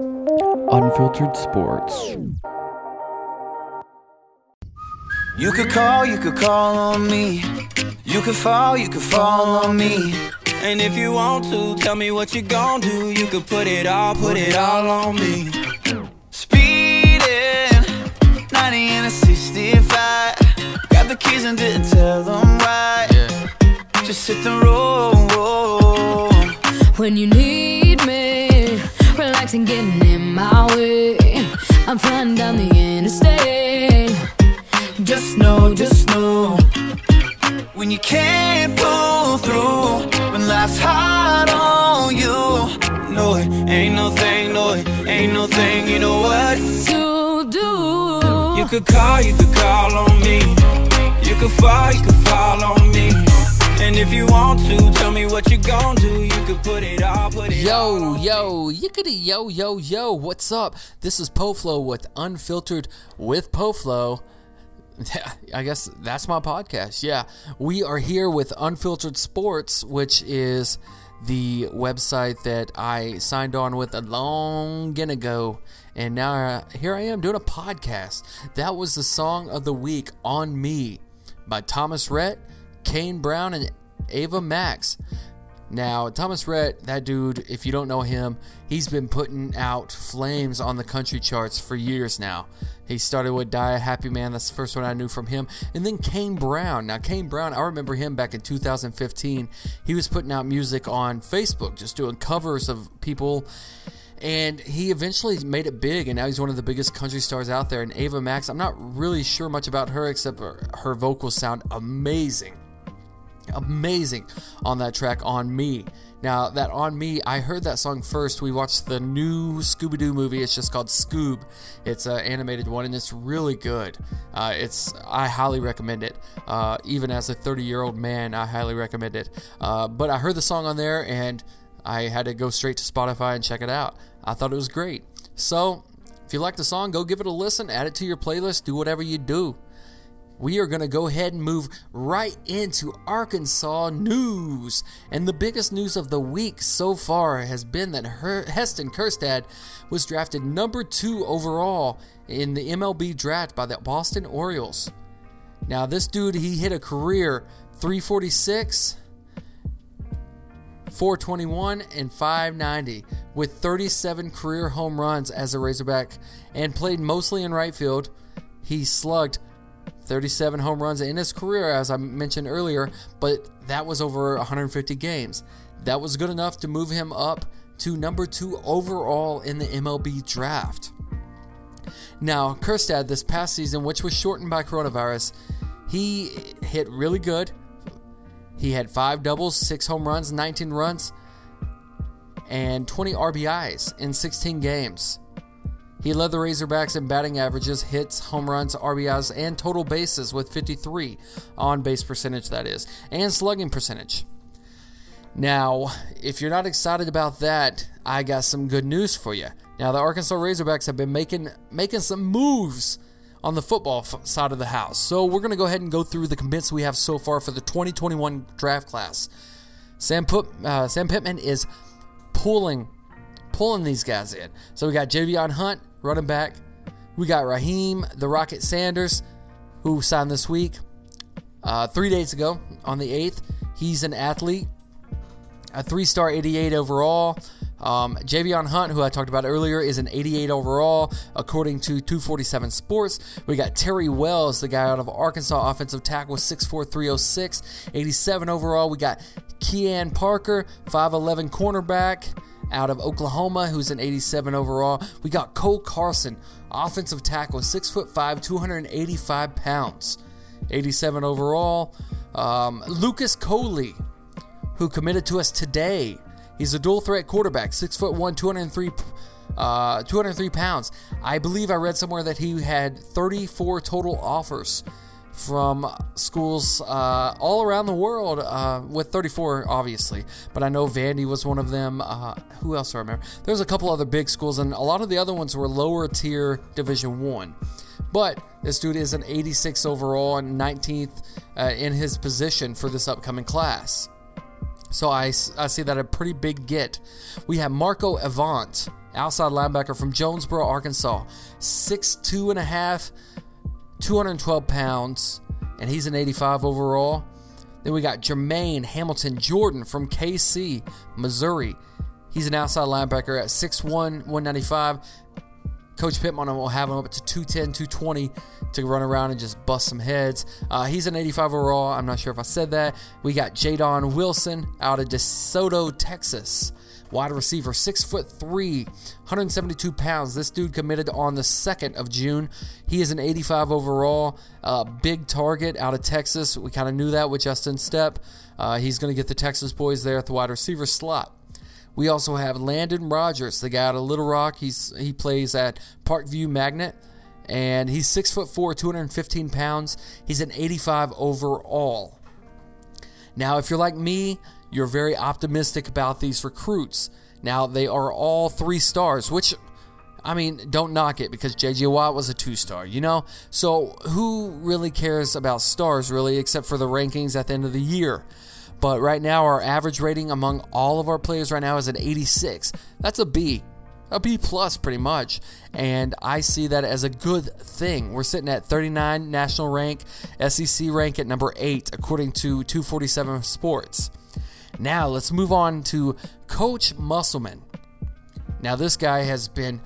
Unfiltered Sports. You could call, you could call on me. You could fall, you could fall on me. And if you want to, tell me what you gon' do. You could put it all, put it all on me. Speeding, 90 and a 65. Got the keys and didn't tell them why. Just hit the road. When you need me, relaxing, getting in my way. I'm flying down the interstate. Just know, just know. When you can't pull through, when life's hard on you. No, it ain't no thing, no, it ain't no thing, you know what? To do. You could call, you could call on me. You could fall, you could fall on me. And if you want to, tell me what you gon' do. You could put it all, put it Yo, yo, yickety yo, yo, yo, what's up? This is PoFlow with Unfiltered with PoFlow. I guess that's my podcast. Yeah, we are here with Unfiltered Sports, which is the website that I signed on with a long ago. And now uh, here I am doing a podcast. That was the song of the week on me by Thomas Rhett, Kane Brown, and Ava Max. Now, Thomas Rhett, that dude, if you don't know him, he's been putting out flames on the country charts for years now. He started with Die a Happy Man, that's the first one I knew from him. And then Kane Brown. Now, Kane Brown, I remember him back in 2015. He was putting out music on Facebook, just doing covers of people. And he eventually made it big, and now he's one of the biggest country stars out there. And Ava Max, I'm not really sure much about her except her vocals sound amazing amazing on that track on me. Now that on me i heard that song first. We watched the new scooby-doo movie. It's just called scoob. It's an animated one and it's really good. Uh, it's i highly recommend it. Uh, even as a 30 year old man i highly recommend it. Uh, but i heard the song on there and i had to go straight to spotify and check it out. I thought it was great. So if you like the song go give it a listen add it to your playlist do whatever you do we are going to go ahead and move right into Arkansas news. And the biggest news of the week so far has been that Her- Heston Kjerstad was drafted number two overall in the MLB draft by the Boston Orioles. Now, this dude, he hit a career 346, 421, and 590 with 37 career home runs as a Razorback and played mostly in right field. He slugged 37 home runs in his career, as I mentioned earlier, but that was over 150 games. That was good enough to move him up to number two overall in the MLB draft. Now, Kjerstad this past season, which was shortened by coronavirus, he hit really good. He had five doubles, six home runs, 19 runs, and 20 RBIs in 16 games. He led the Razorbacks in batting averages, hits, home runs, RBIs, and total bases with 53 on base percentage, that is, and slugging percentage. Now, if you're not excited about that, I got some good news for you. Now, the Arkansas Razorbacks have been making making some moves on the football f- side of the house. So we're going to go ahead and go through the commits we have so far for the 2021 draft class. Sam, Put, uh, Sam Pittman is pulling pulling these guys in. So we got Javion Hunt, running back. We got Raheim the Rocket Sanders, who signed this week, uh, three days ago on the 8th. He's an athlete, a three star 88 overall. Um, Javion Hunt, who I talked about earlier, is an 88 overall, according to 247 Sports. We got Terry Wells, the guy out of Arkansas, offensive tackle, 6'4, 306, 87 overall. We got Kean Parker, 5'11 cornerback out of Oklahoma, who's an 87 overall. We got Cole Carson, offensive tackle, 6'5, 285 pounds, 87 overall. Um, Lucas Coley, who committed to us today. He's a dual threat quarterback, six foot one, 203, uh, 203 pounds. I believe I read somewhere that he had 34 total offers from schools uh, all around the world, uh, with 34 obviously, but I know Vandy was one of them. Uh, who else do I remember? There's a couple other big schools, and a lot of the other ones were lower tier Division One. But this dude is an 86 overall and 19th uh, in his position for this upcoming class. So I, I see that a pretty big get. We have Marco Avant, outside linebacker from Jonesboro, Arkansas. Six two and a half, 212 pounds, and he's an 85 overall. Then we got Jermaine Hamilton Jordan from KC, Missouri. He's an outside linebacker at 6'1, 195. Coach Pittman will have him up to 210, 220 to run around and just bust some heads. Uh, he's an 85 overall. I'm not sure if I said that. We got Jadon Wilson out of DeSoto, Texas. Wide receiver, six foot three, 172 pounds. This dude committed on the 2nd of June. He is an 85 overall, uh, big target out of Texas. We kind of knew that with Justin Stepp. Uh, he's going to get the Texas boys there at the wide receiver slot. We also have Landon Rogers, the guy out of Little Rock. He's he plays at Parkview Magnet, and he's six foot four, 215 pounds. He's an 85 overall. Now, if you're like me, you're very optimistic about these recruits. Now, they are all three stars, which I mean, don't knock it because JJ Watt was a two star, you know? So, who really cares about stars, really, except for the rankings at the end of the year? But right now, our average rating among all of our players right now is an 86. That's a B, a B plus pretty much. And I see that as a good thing. We're sitting at 39 national rank, SEC rank at number 8, according to 247 Sports. Now, let's move on to Coach Musselman. Now, this guy has been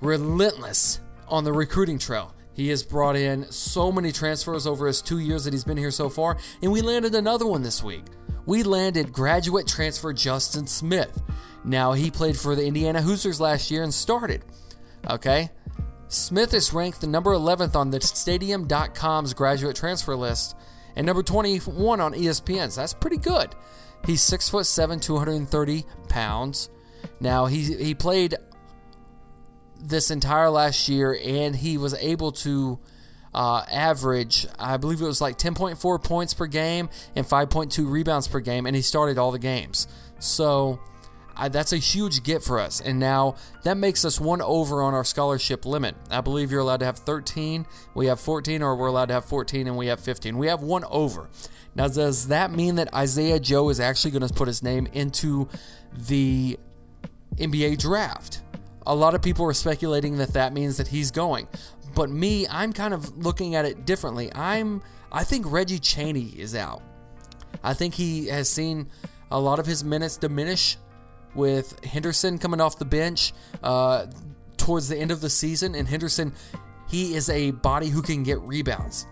relentless on the recruiting trail. He has brought in so many transfers over his two years that he's been here so far, and we landed another one this week. We landed graduate transfer Justin Smith. Now, he played for the Indiana Hoosiers last year and started. Okay? Smith is ranked the number 11th on the Stadium.com's graduate transfer list and number 21 on ESPN's. That's pretty good. He's 6'7, 230 pounds. Now, he, he played this entire last year, and he was able to uh, average, I believe it was like 10.4 points per game and 5.2 rebounds per game, and he started all the games. So I, that's a huge get for us. And now that makes us one over on our scholarship limit. I believe you're allowed to have 13, we have 14, or we're allowed to have 14 and we have 15. We have one over. Now, does that mean that Isaiah Joe is actually going to put his name into the NBA draft? A lot of people are speculating that that means that he's going. But me, I'm kind of looking at it differently. I'm I think Reggie Chaney is out. I think he has seen a lot of his minutes diminish with Henderson coming off the bench uh, towards the end of the season. And Henderson, he is a body who can get rebounds.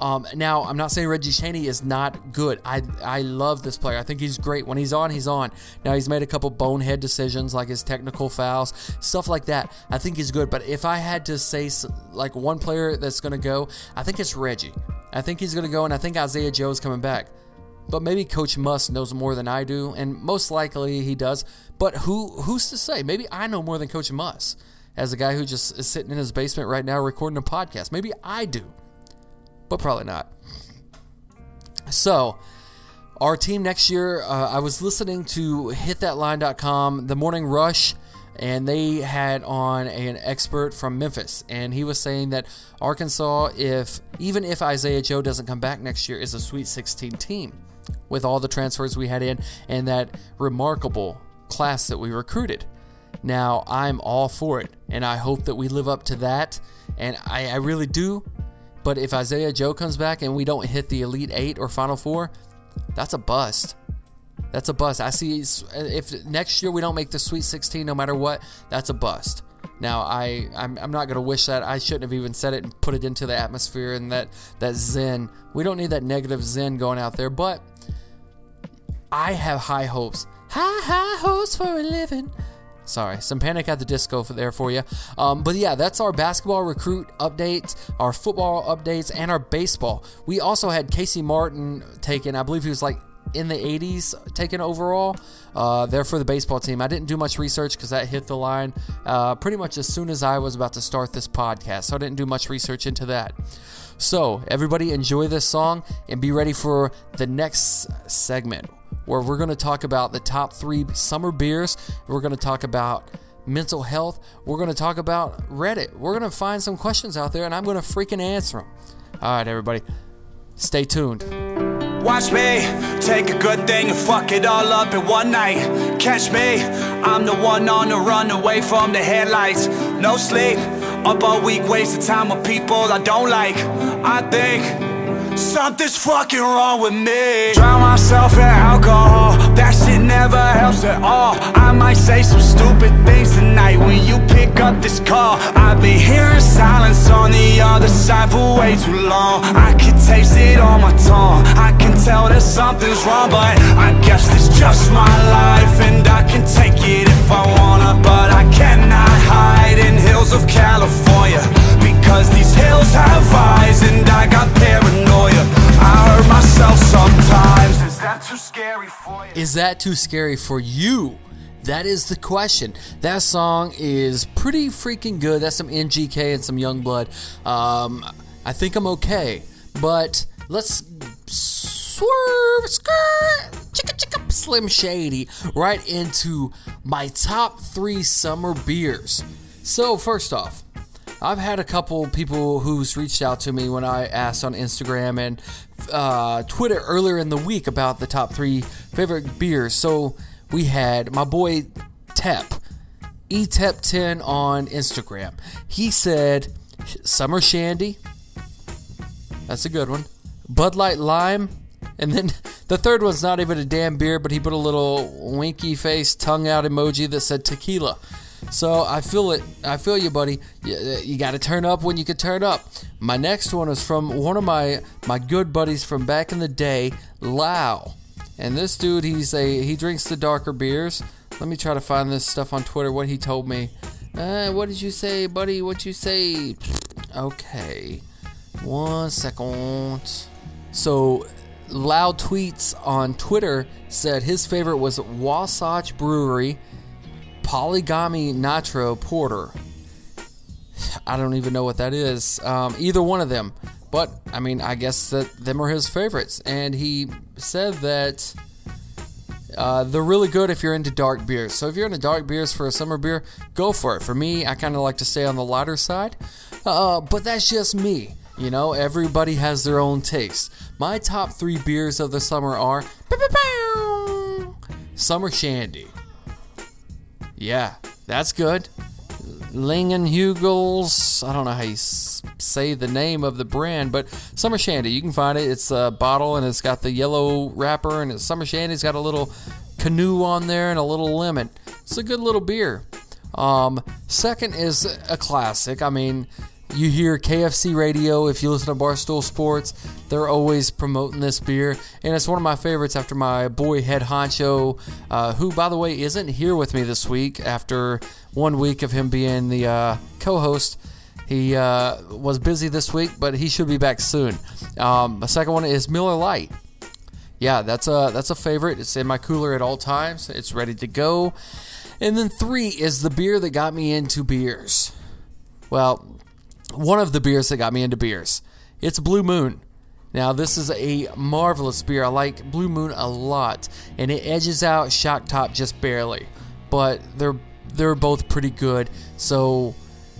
Um, now, I'm not saying Reggie Chaney is not good. I I love this player. I think he's great. When he's on, he's on. Now, he's made a couple bonehead decisions like his technical fouls, stuff like that. I think he's good. But if I had to say like one player that's going to go, I think it's Reggie. I think he's going to go, and I think Isaiah Joe is coming back. But maybe Coach Muss knows more than I do, and most likely he does. But who who's to say? Maybe I know more than Coach Muss as a guy who just is sitting in his basement right now recording a podcast. Maybe I do but probably not. So, our team next year, uh, I was listening to hitthatline.com, the morning rush, and they had on an expert from Memphis, and he was saying that Arkansas, if even if Isaiah Joe doesn't come back next year, is a Sweet 16 team with all the transfers we had in and that remarkable class that we recruited. Now, I'm all for it, and I hope that we live up to that, and I, I really do but if Isaiah Joe comes back and we don't hit the Elite Eight or Final Four, that's a bust. That's a bust. I see if next year we don't make the Sweet 16, no matter what, that's a bust. Now I I'm, I'm not gonna wish that. I shouldn't have even said it and put it into the atmosphere and that that zen. We don't need that negative zen going out there. But I have high hopes. High high hopes for a living. Sorry, some Panic at the Disco for there for you. Um, but yeah, that's our basketball recruit updates, our football updates, and our baseball. We also had Casey Martin taken. I believe he was like in the 80s taken overall uh, there for the baseball team. I didn't do much research because that hit the line uh, pretty much as soon as I was about to start this podcast. So I didn't do much research into that. So, everybody enjoy this song and be ready for the next segment where we're going to talk about the top three summer beers. We're going to talk about mental health. We're going to talk about Reddit. We're going to find some questions out there and I'm going to freaking answer them. All right, everybody, stay tuned. Watch me take a good thing and fuck it all up in one night. Catch me, I'm the one on the run away from the headlights. No sleep, up all week, wasting time with people I don't like. I think. Something's fucking wrong with me. Drown myself in alcohol. That shit never helps at all. I might say some stupid things tonight When you pick up this call. I've been hearing silence on the other side for way too long. I can taste it on my tongue. I can tell that something's wrong But I guess it's just my life And I can take it if I wanna. But I cannot hide in hills of California Cause these hills have eyes and I got paranoia I hurt myself sometimes Is that too scary for you? Is that too scary for you? That is the question. That song is pretty freaking good. That's some MGK and some Yungblud. Um, I think I'm okay, but let's swerve, skirt, chicka chicka, slim shady right into my top three summer beers. So first off, I've had a couple people who's reached out to me when I asked on Instagram and uh, Twitter earlier in the week about the top three favorite beers. So we had my boy Tep, eTep10 on Instagram. He said Summer Shandy. That's a good one. Bud Light Lime. And then the third one's not even a damn beer, but he put a little winky face, tongue out emoji that said tequila. So I feel it. I feel you, buddy. You, you got to turn up when you can turn up. My next one is from one of my my good buddies from back in the day, Lau. And this dude, he's a he drinks the darker beers. Let me try to find this stuff on Twitter. What he told me. Uh, what did you say, buddy? What you say? Okay, one second. So, Loud tweets on Twitter said his favorite was Wasatch Brewery Polygamy Nitro Porter. I don't even know what that is. Um, either one of them. But, I mean, I guess that them are his favorites. And he said that uh, they're really good if you're into dark beers. So if you're into dark beers for a summer beer, go for it. For me, I kind of like to stay on the lighter side. Uh, but that's just me. You know, everybody has their own taste. My top three beers of the summer are Summer Shandy. Yeah, that's good. Langenhugels. I don't know how you say the name of the brand, but Summer Shandy. You can find it. It's a bottle and it's got the yellow wrapper, and Summer Shandy's got a little canoe on there and a little lemon. It's a good little beer. Um, second is a classic. I mean, you hear KFC radio if you listen to Barstool Sports. They're always promoting this beer, and it's one of my favorites after my boy Head Honcho, uh, who, by the way, isn't here with me this week after one week of him being the uh, co host. He uh, was busy this week, but he should be back soon. Um, the second one is Miller Lite. Yeah, that's a that's a favorite. It's in my cooler at all times. It's ready to go. And then three is the beer that got me into beers. Well, one of the beers that got me into beers. It's Blue Moon. Now, this is a marvelous beer. I like Blue Moon a lot, and it edges out Shock Top just barely, but they're they're both pretty good. So,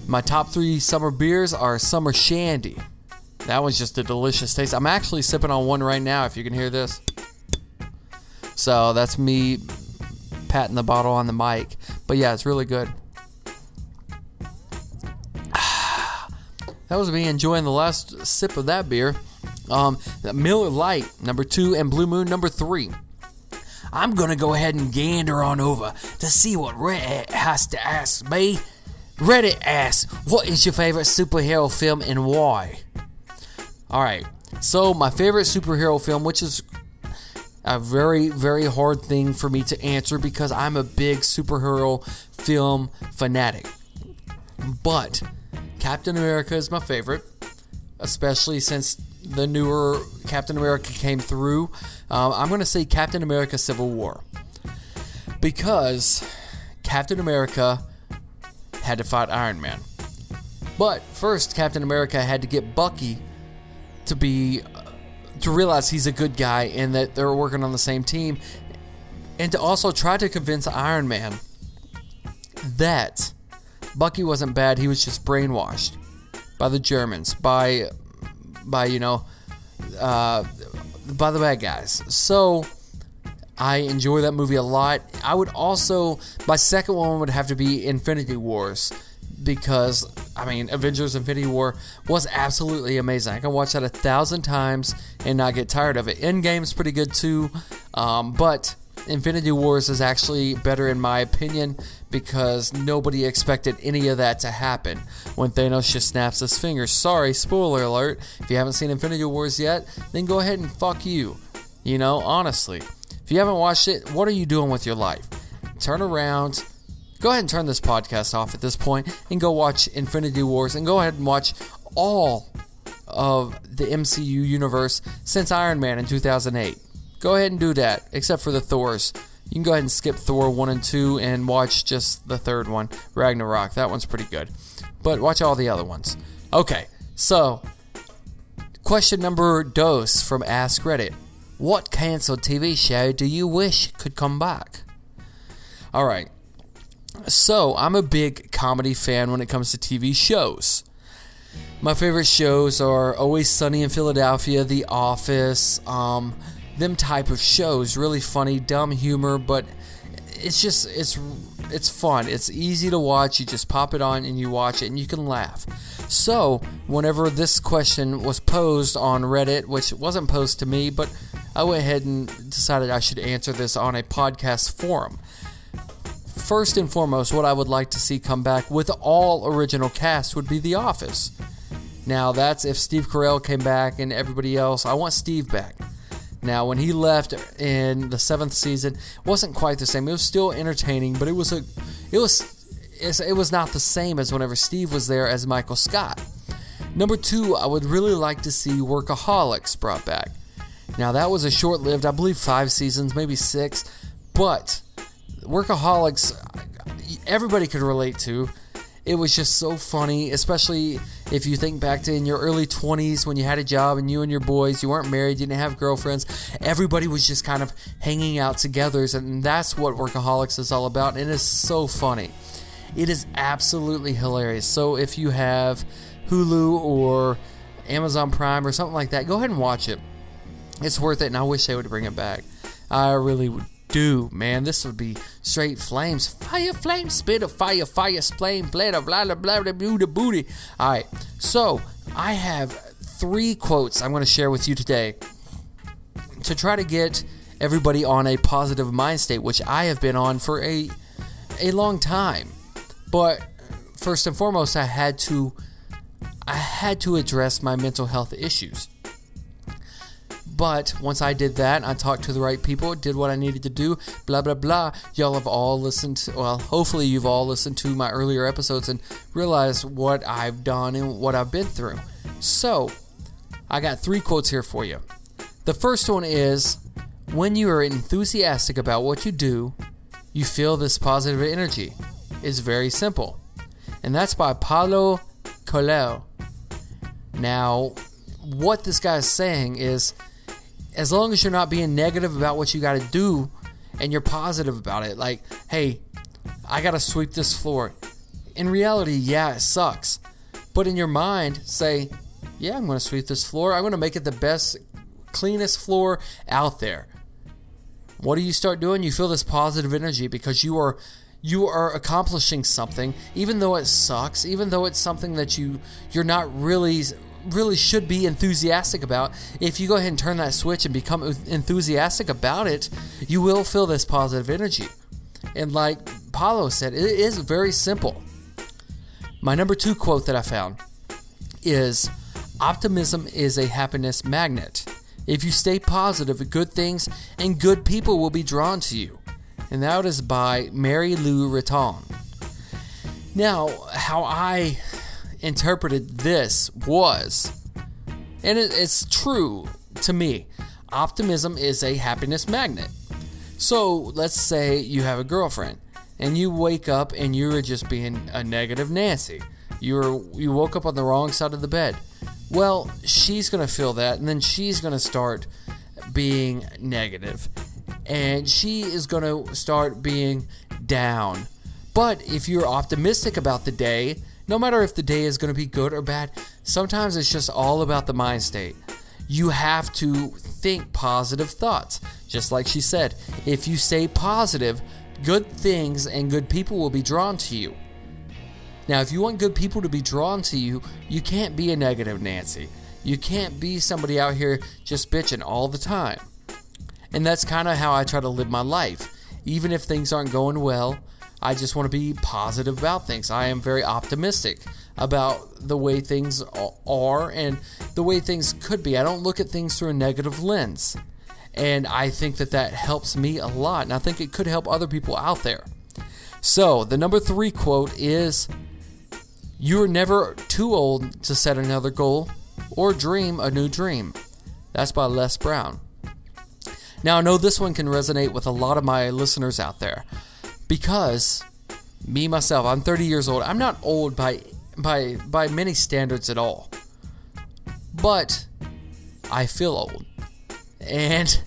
my top three summer beers are Summer Shandy. That one's just a delicious taste. I'm actually sipping on one right now. If you can hear this, so that's me patting the bottle on the mic. But yeah, it's really good. That was me enjoying the last sip of that beer. Um, Miller Lite, number two, and Blue Moon, number three. I'm gonna go ahead and gander on over to see what Reddit has to ask me. Reddit asks, What is your favorite superhero film and why? Alright, so my favorite superhero film, which is a very, very hard thing for me to answer because I'm a big superhero film fanatic. But Captain America is my favorite, especially since the newer Captain America came through. Um, I'm going to say Captain America Civil War. Because Captain America had to fight Iron Man. But first, Captain America had to get Bucky to be to realize he's a good guy and that they're working on the same team, and to also try to convince Iron Man that Bucky wasn't bad; he was just brainwashed by the Germans, by by you know uh, by the bad guys. So I enjoy that movie a lot. I would also my second one would have to be Infinity Wars because I mean Avengers Infinity War was absolutely amazing. I can watch that a thousand times and not get tired of it. Endgame's pretty good too, um, but Infinity Wars is actually better in my opinion because nobody expected any of that to happen when Thanos just snaps his fingers. Sorry, spoiler alert. If you haven't seen Infinity Wars yet, then go ahead and fuck you. You know, honestly. If you haven't watched it, what are you doing with your life? Turn around. Go ahead and turn this podcast off at this point and go watch Infinity Wars and go ahead and watch all of the MCU universe since Iron Man in 2008. Go ahead and do that, except for the Thors. You can go ahead and skip Thor 1 and 2 and watch just the third one, Ragnarok. That one's pretty good. But watch all the other ones. Okay, so question number dos from Ask Reddit. What canceled TV show do you wish could come back? All right. So, I'm a big comedy fan when it comes to TV shows. My favorite shows are Always Sunny in Philadelphia, The Office, um, them type of shows. Really funny, dumb humor, but it's just it's it's fun. It's easy to watch. You just pop it on and you watch it and you can laugh. So, whenever this question was posed on Reddit, which wasn't posed to me, but I went ahead and decided I should answer this on a podcast forum. First and foremost, what I would like to see come back with all original cast would be The Office. Now, that's if Steve Carell came back and everybody else. I want Steve back. Now, when he left in the seventh season, wasn't quite the same. It was still entertaining, but it was a, it was, it was not the same as whenever Steve was there as Michael Scott. Number two, I would really like to see Workaholics brought back. Now, that was a short lived, I believe, five seasons, maybe six, but Workaholics, everybody could relate to. It was just so funny, especially if you think back to in your early 20s when you had a job and you and your boys, you weren't married, you didn't have girlfriends. Everybody was just kind of hanging out together, and that's what Workaholics is all about. And it is so funny. It is absolutely hilarious. So if you have Hulu or Amazon Prime or something like that, go ahead and watch it. It's worth it, and I wish they would bring it back. I really would do, man. This would be straight flames. Fire, flame, spit of fire, fire, flame, blah, blah, blah, blah, blah, booty, booty. All right, so I have three quotes I'm going to share with you today to try to get everybody on a positive mind state, which I have been on for a a long time. But first and foremost, I had to I had to address my mental health issues. But once I did that, I talked to the right people, did what I needed to do, blah, blah, blah. Y'all have all listened, to, well, hopefully you've all listened to my earlier episodes and realized what I've done and what I've been through. So, I got three quotes here for you. The first one is When you are enthusiastic about what you do, you feel this positive energy. It's very simple. And that's by Paulo Coelho. Now, what this guy is saying is as long as you're not being negative about what you got to do and you're positive about it, like, hey, I got to sweep this floor. In reality, yeah, it sucks. But in your mind, say, yeah, I'm going to sweep this floor. I'm going to make it the best, cleanest floor out there. What do you start doing? You feel this positive energy because you are you are accomplishing something even though it sucks, even though it's something that you you're not really really should be enthusiastic about. If you go ahead and turn that switch and become enthusiastic about it, you will feel this positive energy. And like Paulo said, it is very simple. My number two quote that I found is Optimism is a happiness magnet. If you stay positive, good things and good people will be drawn to you. And that is by Mary Lou Retton. Now, how I interpreted this was, and it, it's true to me, optimism is a happiness magnet. So let's say you have a girlfriend and you wake up and you're just being a negative Nancy. You're you woke up on the wrong side of the bed. Well, she's gonna feel that, and then she's gonna start being negative, and she is gonna start being down. But if you're optimistic about the day, no matter if the day is going to be good or bad, sometimes it's just all about the mind state. you have to think positive thoughts. Just like she said, if you stay positive, good things and good people will be drawn to you. Now, if you want good people to be drawn to you, you can't be a negative Nancy. You can't be somebody out here just bitching all the time. And that's kind of how I try to live my life. Even if things aren't going well, I just want to be positive about things. I am very optimistic about the way things are and the way things could be. I don't look at things through a negative lens. And I think that that helps me a lot. And I think it could help other people out there. So, the number three quote is You're never too old to set another goal or dream a new dream. That's by Les Brown. Now, I know this one can resonate with a lot of my listeners out there because me myself, I'm 30 years old. I'm not old by by by many standards at all. But I feel old. And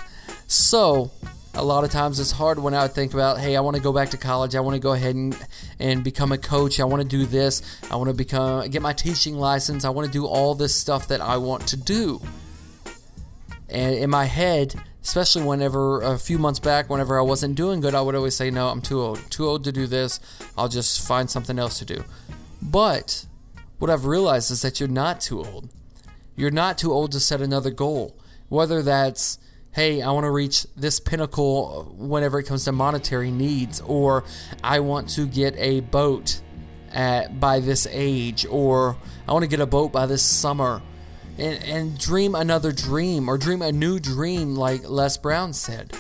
so a lot of times it's hard when I think about, hey, I want to go back to college. I want to go ahead and, and become a coach. I want to do this. I want to become get my teaching license. I want to do all this stuff that I want to do. And in my head, especially whenever a few months back, whenever I wasn't doing good, I would always say, no, I'm too old. Too old to do this. I'll just find something else to do. But what I've realized is that you're not too old. You're not too old to set another goal. Whether that's hey, I want to reach this pinnacle whenever it comes to monetary needs, or I want to get a boat at by this age, or I want to get a boat by this summer. And, and dream another dream or dream a new dream, like Les Brown said.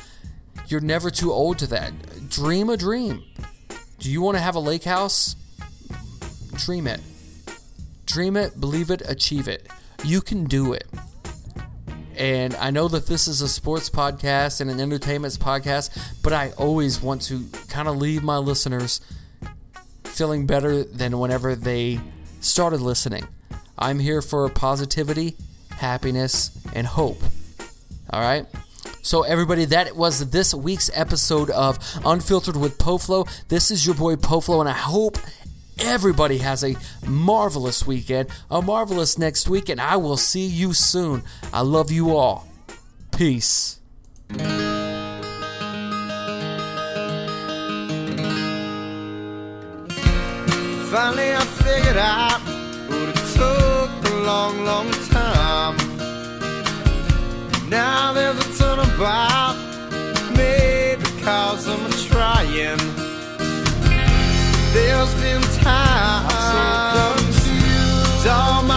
You're never too old to that. Dream a dream. Do you want to have a lake house? Dream it. Dream it, believe it, achieve it. You can do it. And I know that this is a sports podcast and an entertainment podcast, but I always want to kind of leave my listeners feeling better than whenever they started listening. I'm here for positivity, happiness, and hope. All right? So, everybody, that was this week's episode of Unfiltered with Poflo. This is your boy Poflo, and I hope Everybody has a marvelous weekend, a marvelous next week, and I will see you soon. I love you all. Peace. Finally, I figured out, long, long time. Now there's a turnabout, maybe cause I'm trying. There's been times so confused, all my